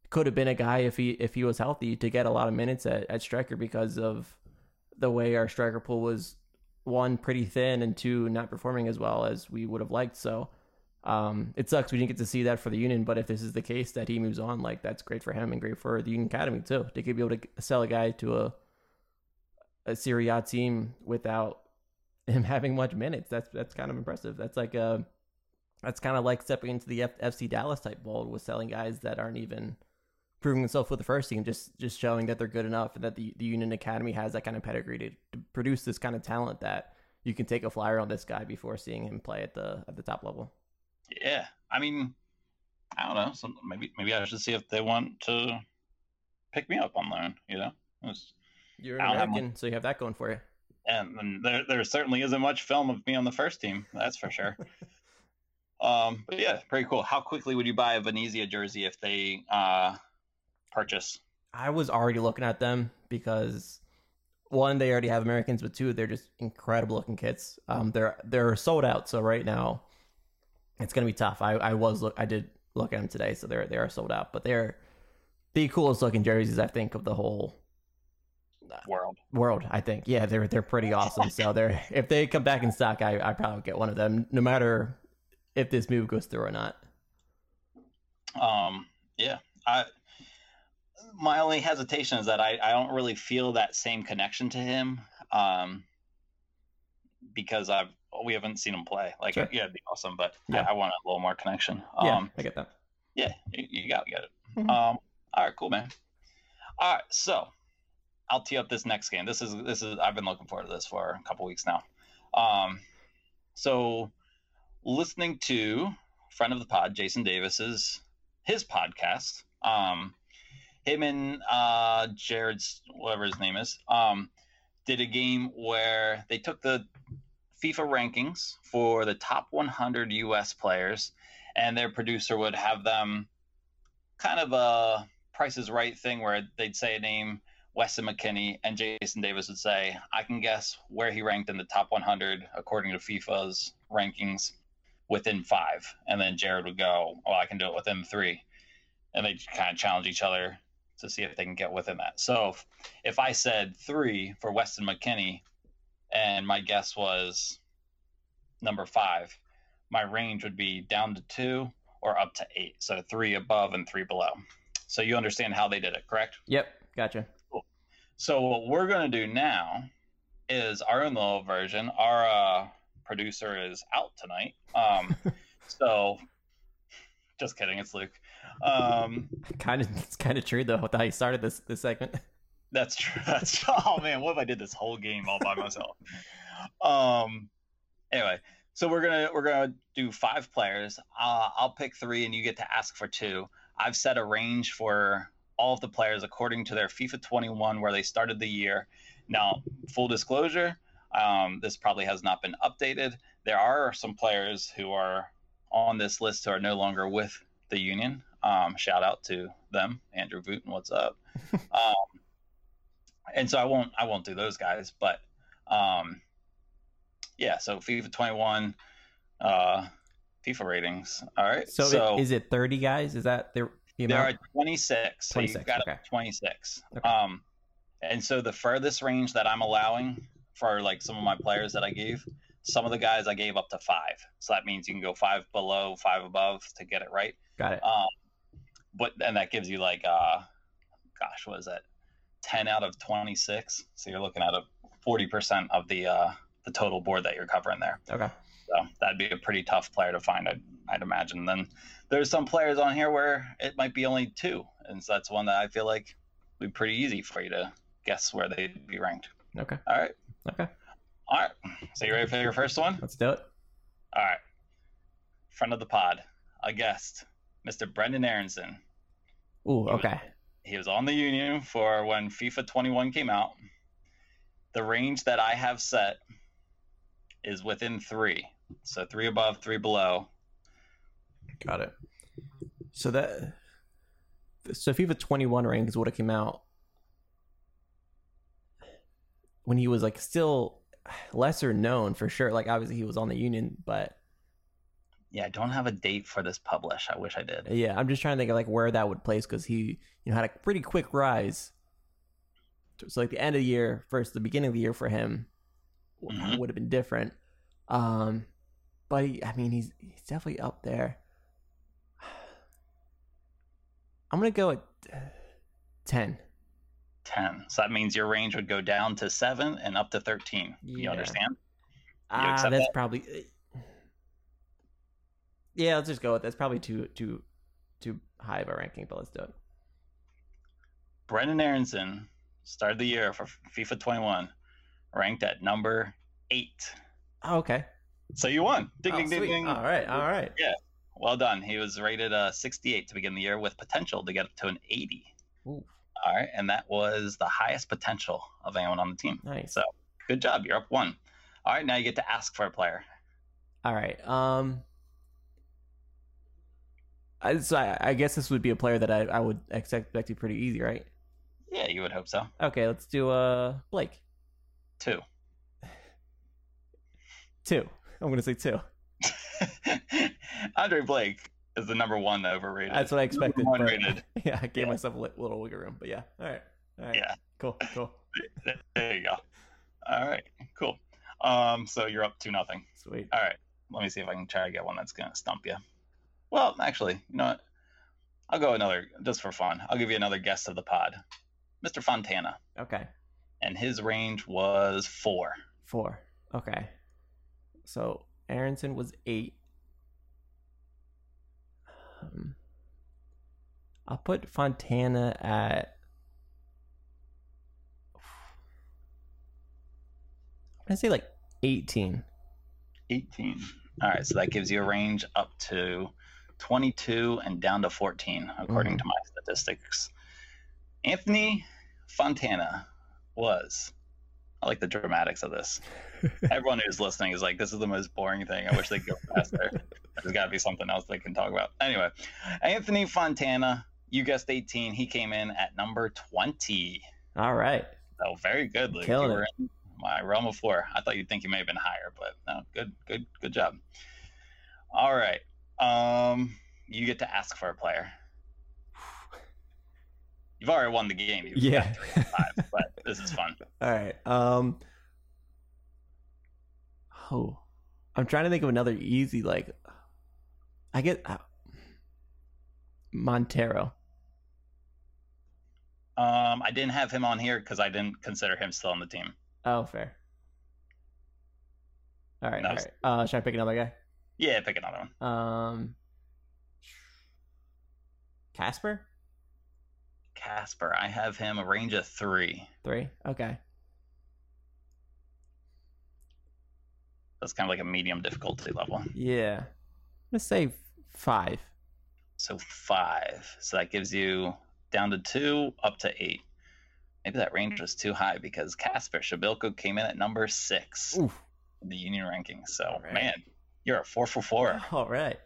could have been a guy if he if he was healthy to get a lot of minutes at, at striker because of the way our striker pool was one pretty thin and two not performing as well as we would have liked. So um, it sucks we didn't get to see that for the Union, but if this is the case that he moves on, like that's great for him and great for the Union Academy too. They could be able to sell a guy to a a Serie A team without *laughs* him having much minutes. That's that's kind of impressive. That's like a that's kind of like stepping into the F- FC Dallas type mold with selling guys that aren't even proving themselves with the first team, just just showing that they're good enough and that the, the Union Academy has that kind of pedigree to, to produce this kind of talent that you can take a flyer on this guy before seeing him play at the at the top level. Yeah, I mean, I don't know. Some, maybe maybe I should see if they want to pick me up on loan. You know, It's- You're an American, so you have that going for you. and, and there there certainly isn't much film of me on the first team. That's for sure. *laughs* um, but yeah, pretty cool. How quickly would you buy a Venezia jersey if they uh purchase? I was already looking at them because one, they already have Americans, but two, they're just incredible looking kits. Um, they're they're sold out, so right now it's gonna be tough. I, I was look I did look at them today, so they're they are sold out, but they're the coolest looking jerseys I think of the whole World. world. I think yeah, they're they're pretty *laughs* awesome. so they're if they come back in stock, I I probably get one of them, no matter if this move goes through or not. Um, yeah, I. My only hesitation is that I, I don't really feel that same connection to him, um, because I've we haven't seen him play. Like, Sure. yeah, it'd be awesome, but Yeah. I, I want a little more connection. Yeah, Um, I get that. yeah, you, you got to get it. Mhm. Um, all right, cool, man. All right, so I'll tee up this next game. This is this is I've been looking forward to this for a couple weeks now. Um, so listening to friend of the pod, Jason Davis's his podcast. Um, him and uh, Jared's whatever his name is, um, did a game where they took the FIFA rankings for the top 100 U.S. players, and their producer would have them kind of a Price is Right thing where they'd say a name, Weston McKennie, and Jason Davis would say, I can guess where he ranked in the top 100 according to FIFA's rankings within five. And then Jared would go, Well, I can do it within three. And they kind of challenge each other to see if they can get within that. So if, if I said three for Weston McKennie and my guess was number five, my range would be down to two or up to eight. So three above and three below. So you understand how they did it, correct? Yep, gotcha. Cool. So what we're gonna do now is our own little version. Our uh, producer is out tonight, um, *laughs* so just kidding. It's Luke. Um, *laughs* Kind of, it's kind of true though. How you started this this segment. That's true. *laughs* That's oh man, what if I did this whole game all by myself? um, anyway, so we're gonna we're gonna do five players. Uh, I'll pick three, and you get to ask for two. I've set a range for all of the players according to their FIFA 21 where they started the year. Now, full disclosure, um, this probably has not been updated. There are some players who are on this list who are no longer with the union. Um, shout out to them, Andrew Wooten, what's up? *laughs* um, and so I won't I won't do those guys, but um, yeah. So FIFA 21, uh, FIFA ratings. All right. So, it- is it thirty guys? Is that the, the there are amount? 26. So 26, you've got okay. 26. Okay. Um, and so the furthest range that I'm allowing for like some of my players that I gave, some of the guys I gave up to five. So that means you can go five below, five above to get it right. Got it. Um, but and that gives you like, uh, gosh, what is that? 10 out of 26. So you're looking at a 40% of the uh, the total board that you're covering there. Okay. So that'd be a pretty tough player to find, I'd, I'd imagine. Then there's some players on here where it might be only two, and so that's one that I feel like would be pretty easy for you to guess where they'd be ranked. Okay. All right, Okay. all right. So you ready for your first one? Let's do it. All right. Friend of the pod, a guest, Mr. Brendan Aronson. Ooh. Okay. He was on the Union for when FIFA 21 came out. The range that I have set is within three, so three above, three below. Got it. So that so FIFA 21 rankings would have came out when he was like still lesser known for sure. Like obviously he was on the Union, but Yeah, I don't have a date for this publish. I wish I did. yeah, I'm just trying to think of like where that would place because he you know had a pretty quick rise. So like the end of the year versus the beginning of the year for him Mhm. would have been different. Um, but he, I mean he's he's definitely up there. *sighs* I'm gonna go at uh, ten. 10. So that means your range would go down to 7 and up to 13. You Yeah. understand? Ah, that's that? probably. Yeah, let's just go with that's probably too too too high of a ranking, but let's do it. Brendan Aronson started the year for FIFA 21, ranked at number 8. Oh, okay. So you won. Ding, Oh, ding, ding, sweet. ding. All right, all right. Yeah, well done. He was rated uh, 68 to begin the year with potential to get up to an 80. Ooh, All right. And that was the highest potential of anyone on the team. nice. So good job. You're up one. All right. Now you get to ask for a player. All right. Um. I, so I, I guess this would be a player that I, I would expect to be pretty easy, right? Yeah, you would hope so. Okay, let's do uh Blake. Two. *laughs* Two. I'm gonna say two. *laughs* Andre Blake is the number one overrated. That's what I expected. Number one rated. *laughs* yeah, I gave Yeah. myself a little wiggle room, but yeah. All right. All right. Yeah. Cool. Cool. There you go. All right. Cool. Um. So you're up to nothing. Sweet. All right. Let me see if I can try to get one that's gonna stump you. Well, actually, you know what? I'll go another just for fun. I'll give you another guest of the pod, Mr. Fontana, Okay. and his range was four. Four. Okay. So Aronson was eight. Um, I'll put Fontana at. *sighs* I'm gonna say like eighteen. 18. All right, so that gives you a range up to 22 and down to 14, according Mhm. to my statistics. Anthony Fontana was. I like the dramatics of this. *laughs* Everyone who's listening is like, this is the most boring thing. I wish they could go faster. *laughs* There's got to be something else they can talk about. Anyway, Anthony Fontana, you guessed 18. He came in at number 20. All right. So very good, Luke. Killing you were in my realm of four. I thought you'd think you may have been higher, but no, good, good, good job. All right. Um, you get to ask for a player. You've already won the game. You've Yeah. three five, but this is fun. *laughs* All right. Um. Oh, I'm trying to think of another easy like. I get uh, Montero. Um, I didn't have him on here because I didn't consider him still on the team. Oh, fair. All right. All right. Uh, should I pick another Yeah, pick another one. Um. Casper. Casper, I have him a range of three. Three. Okay. That's kind of like a medium difficulty level. Yeah. I'm gonna say five. So five. So that gives you down to two, up to eight. Maybe that range was too high because Casper Przybylko came in at number six Oof. in the union rankings. So right. man, you're a four for four. *laughs* All right.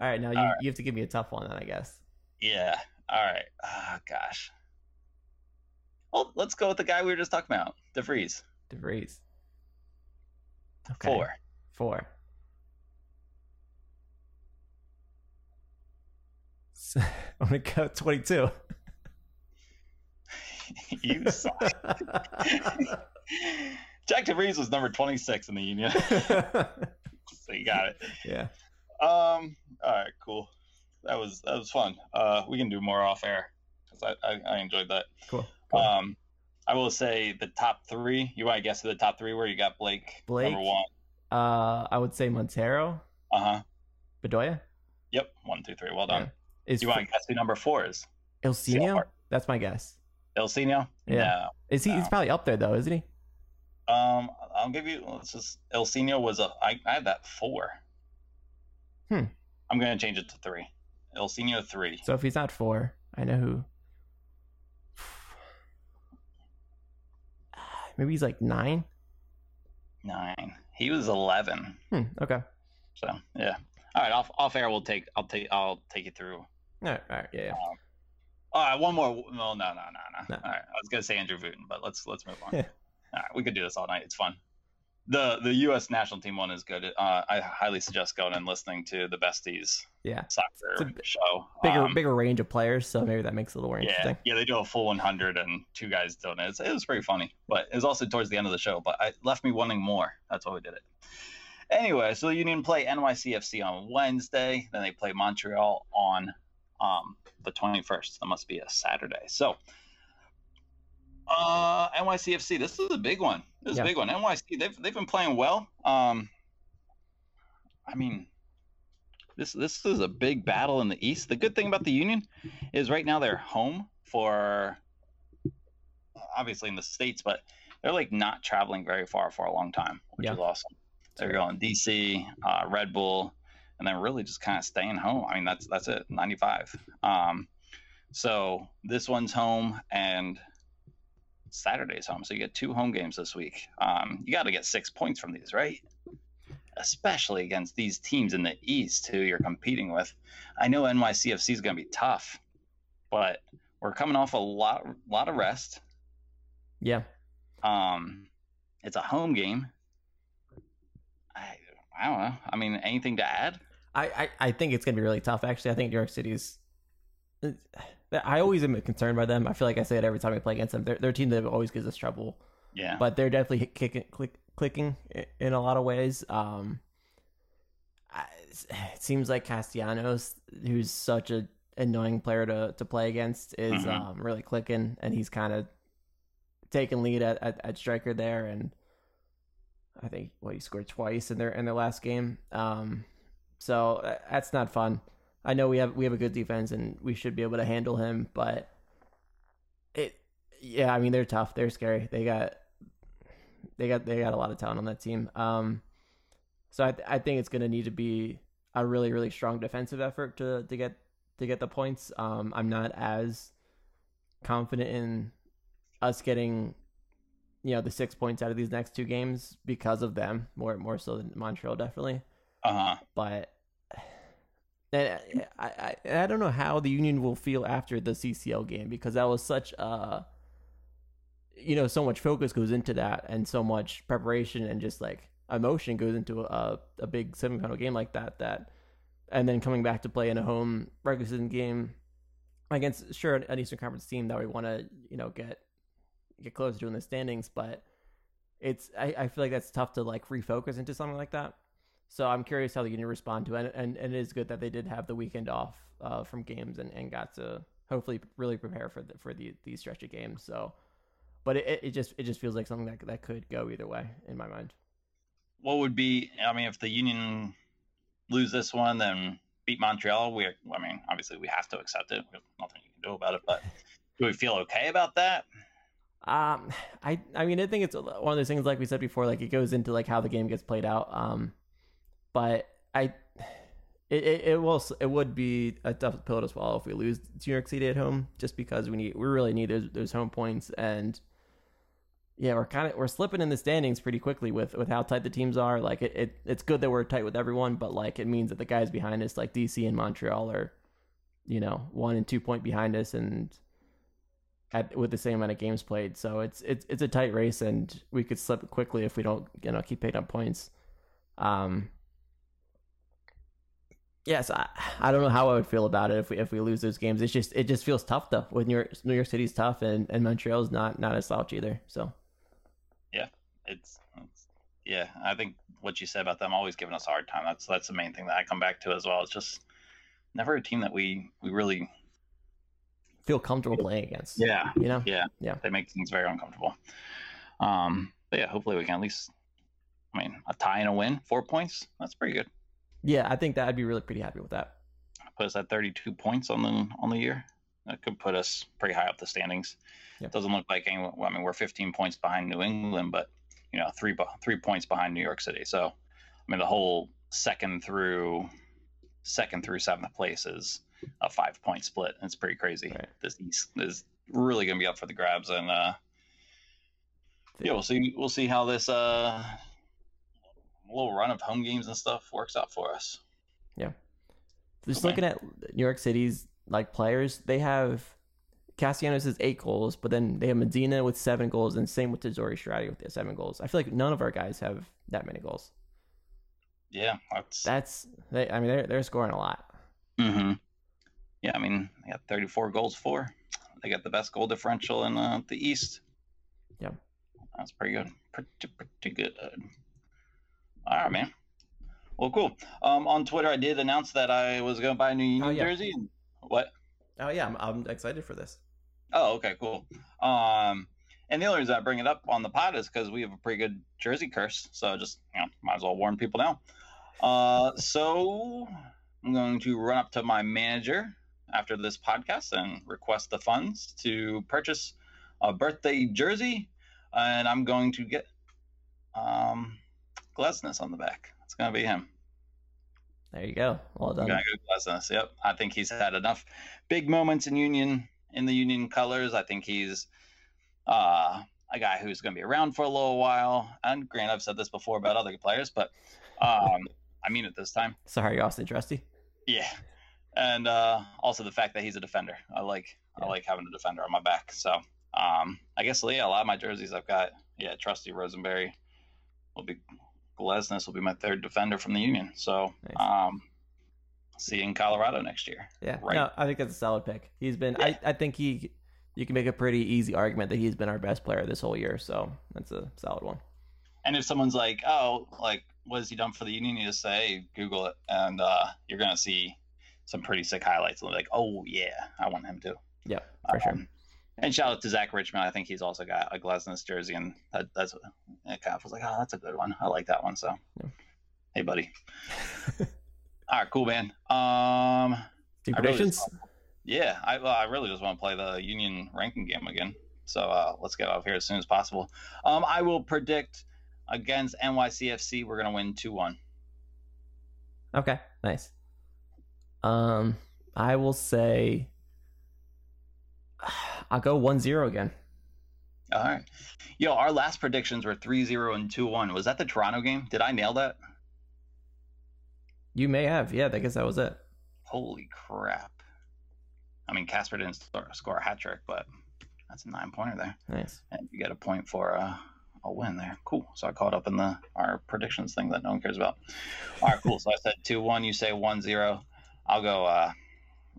All right. Now you, All right. you have to give me a tough one, then I guess. Yeah. All right. Ah, gosh. Well, let's go with the guy we were just talking about, DeVries. DeVries. Okay. Four. Four. So, *laughs* I'm gonna go 22. you *laughs* suck. Jack DeVries was number 26 in the union. So *laughs* you got it. yeah. Um. All right. Cool. That was that was fun. Uh, we can do more off air because I, I I enjoyed that. Cool. cool. Um, I will say the top three. You want to guess the top three where You got Blake, Blake. number one. uh, I would say Montero, Uh huh. Bedoya. Yep. One, two, three. Well done. Yeah. Is You want to guess who number four is? That's my guess. Ilsinho? Yeah. Is he? He's probably up there though, isn't he? Um, I'll give you. Let's just. El Ilsinho was a. I, I had that four. Hmm. I'm gonna change it to three. El Ilsinho three. So if he's not four, I know who. *sighs* Maybe he's like nine. Nine. He was eleven. Hmm. Okay. So yeah. All right. Off off air. We'll take. I'll take. I'll take you through. All right. All right. Yeah. yeah. All right. One more. No. No. No. No. No. No. All right. I was gonna say Andrew Wooten, but let's let's move on. *laughs* Yeah. all right. We could do this all night. It's fun. the the U.S. national team one is good. Uh, I highly suggest going and listening to the Besties Yeah, soccer It's a b- show. bigger Um, bigger range of players, so maybe that makes it a little more Yeah, interesting. yeah, they do a full 100 and two guys doing it. It's, it was pretty funny, but it was also towards the end of the show. But it left me wanting more. That's why we did it. Anyway, so the Union play NYCFC on Wednesday. Then they play Montreal on um, the 21st. That must be a Saturday. So uh, NYCFC, this is a big one. This is Yeah. a big one. NYC, they've they've been playing well. Um, I mean, this this is a big battle in the East. The good thing about the Union is right now they're home for obviously in the states, but they're like not traveling very far for a long time, which Yeah. is awesome. They're going DC, uh, Red Bull, and then really just kind of staying home. I mean, that's that's it, 95. Um, so this one's home and Saturday's home. So you get two home games this week. Um, you got to get six points from these, right? Especially against these teams in the East who you're competing with. I know NYCFC is going to be tough, but we're coming off a lot, lot of rest. Yeah, Um, it's a home game. I, I don't know. I mean, anything to add? I, I, I think it's gonna be really tough. Actually, I think New York City's. I always am concerned by them. I feel like I say it every time we play against them. They're, they're a team that always gives us trouble, Yeah. but they're definitely kicking, click, clicking in a lot of ways. Um, I, it seems like Castellanos, who's such a annoying player to, to play against, is Mhm. um, really clicking, and he's kind of taking lead at, at, at striker there, and I think well, he scored twice in their in their last game. Um, so uh, that's not fun. I know we have we have a good defense and we should be able to handle him, but it yeah, I mean they're tough. They're scary. They got they got they got a lot of talent on that team. Um, so I th- I think it's going to need to be a really really strong defensive effort to to get to get the points. Um, I'm not as confident in us getting you know the six points out of these next two games because of them more more so than Montreal definitely Uh huh. but and I, I I don't know how the Union will feel after the CCL game because that was such a you know so much focus goes into that and so much preparation and just like emotion goes into a a big semifinal game like that that and then coming back to play in a home regular season game against sure an Eastern Conference team that we want to you know get get closer to in the standings but it's I, I feel like that's tough to like refocus into something like that so I'm curious how the Union respond to it, and, and it is good that they did have the weekend off uh, from games and, and got to hopefully really prepare for the, for the these stretch of games. So, but it, it just it just feels like something that that could go either way in my mind. What would be? I mean, if the Union lose this one, then beat Montreal, we. I mean, obviously we have to accept it. Nothing you can do about it. But do we feel okay about that? Um, I I mean I think it's one of those things like we said before, like it goes into like how the game gets played out. Um, but I. It, it, it will it would be a tough pill to swallow if we lose to New York City at home just because we need we really need those, those home points. And yeah we're kind of we're slipping in the standings pretty quickly with with how tight the teams are. Like it, it it's good that we're tight with everyone but like it means that the guys behind us like DC and Montreal are you know one and two point behind us and at with the same amount of games played. So it's it's it's a tight race and we could slip quickly if we don't you know keep picking up points. Um Yes, I, I don't know how I would feel about it if we if we lose those games. It's just it just feels tough though. With New York New York City's tough and and Montreal's not not as slouch either. So It's, it's yeah. I think what you said about them always giving us a hard time. That's that's the main thing that I come back to as well. It's just never a team that we we really feel comfortable playing against. yeah You know. yeah Yeah. they make things very uncomfortable. Um, but yeah, hopefully we can at least. I mean, a tie and a win, four points. That's pretty good. Yeah, I think that I'd be really pretty happy with that. put us at 32 points on the on the year. That could put us pretty high up the standings. It doesn't look like any. well, I mean, we're 15 points behind New England, but you know, three three points behind New York City. So, I mean, the whole second through second through seventh place is a five point split. It's pretty crazy. Right. This East is really going to be up for the grabs, and uh, yeah, we'll see. We'll see how this uh little run of home games and stuff works out for us. Yeah. Just Okay. looking at New York City's like players, they have Castellanos has eight goals, but then they have Medina with seven goals, and same with Tazori Strati with seven goals. I feel like none of our guys have that many goals. Yeah, that's That's they. I mean, they're they're scoring a lot. Mm-hmm. Yeah, I mean, they got 34 goals for. They got the best goal differential in uh, the East. Yeah. That's pretty good. Pretty, pretty good. All right, man. Well, cool. Um, on Twitter, I did announce that I was going to buy a new Union Oh, yeah. jersey. What? Oh yeah, I'm, I'm excited for this. Oh, okay, cool. Um, and the only reason I bring it up on the pod is because we have a pretty good jersey curse. So just, you know, might as well warn people now. Uh, *laughs* so I'm going to run up to my manager after this podcast and request the funds to purchase a birthday jersey. And I'm going to get um, Glesnes on the back. It's going to be him. There you go. Well done. gonna go Glesnes. Yep. I think he's had enough big moments in Union in the Union colors. I think he's uh, a guy who's gonna be around for a little while. And Grant, I've said this before about other players, but um, *laughs* I mean it this time. Sorry, Austin Trusty. Yeah. And uh, also the fact that he's a defender. I like I like having a defender on my back. So um, I guess yeah, a lot of my jerseys I've got yeah, Trusty Rosenberry will be Glesnes will be my third defender from the Union. So Nice. um, see you in Colorado next year. Yeah, Right. no, I think that's a solid pick. He's been. I, I think he. You can make a pretty easy argument that he's been our best player this whole year. So that's a solid one. And if someone's like, "Oh, like what has he done for the Union?" You just say, hey, "Google it," and uh, you're gonna see some pretty sick highlights. And they're like, "Oh yeah, I want him too." Yeah, for sure. And shout out to Zach Richmond. I think he's also got a Glesnes jersey, and that, that's it. Kind of was like, "Oh, that's a good one. I like that one." So, Yeah. hey, buddy. *laughs* All right, cool, man. Um, Two I really predictions. just- yeah, I well, I really just want to play the Union ranking game again. So uh, let's get out of here as soon as possible. Um, I will predict against NYCFC, we're gonna win two one. Okay, nice. Um, I will say. I'll go 1-0 again. All right. Yo, our last predictions were 3-0 and 2-1. Was that the Toronto game? Did I nail that? You may have. Yeah, I guess that was it. Holy crap. I mean, Casper didn't score, score a hat trick, but that's a nine pointer there. Nice. And you get a point for uh, a win there. Cool. So I caught up in the our predictions thing that no one cares about. All right, cool. So I said 2 1. You say 1 0. I'll go, uh,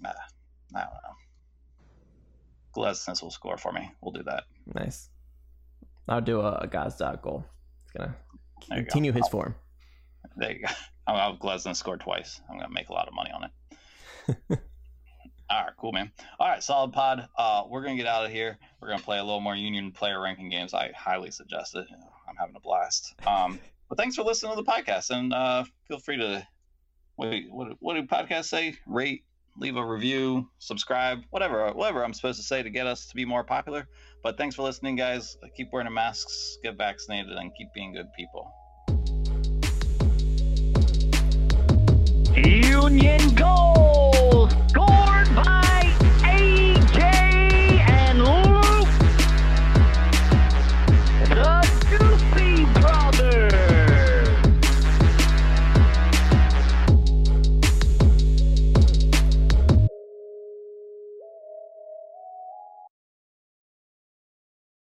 uh, I don't know. Glesnes will score for me. We'll do that. Nice. I'll do a, a Gazdag goal. It's gonna you go. continue his form. There you go. *laughs* I'll have Glesnes score twice. I'm gonna make a lot of money on it. *laughs* All right, cool, man. All right, solid pod. Uh, we're gonna get out of here. We're gonna play a little more Union player ranking games. I highly suggest it. I'm having a blast. Um, *laughs* but thanks for listening to the podcast, and uh, feel free to what what what do podcasts say? Rate, leave a review, subscribe, whatever, whatever I'm supposed to say to get us to be more popular. But thanks for listening, guys. Keep wearing masks, get vaccinated, and keep being good people. Union Gold!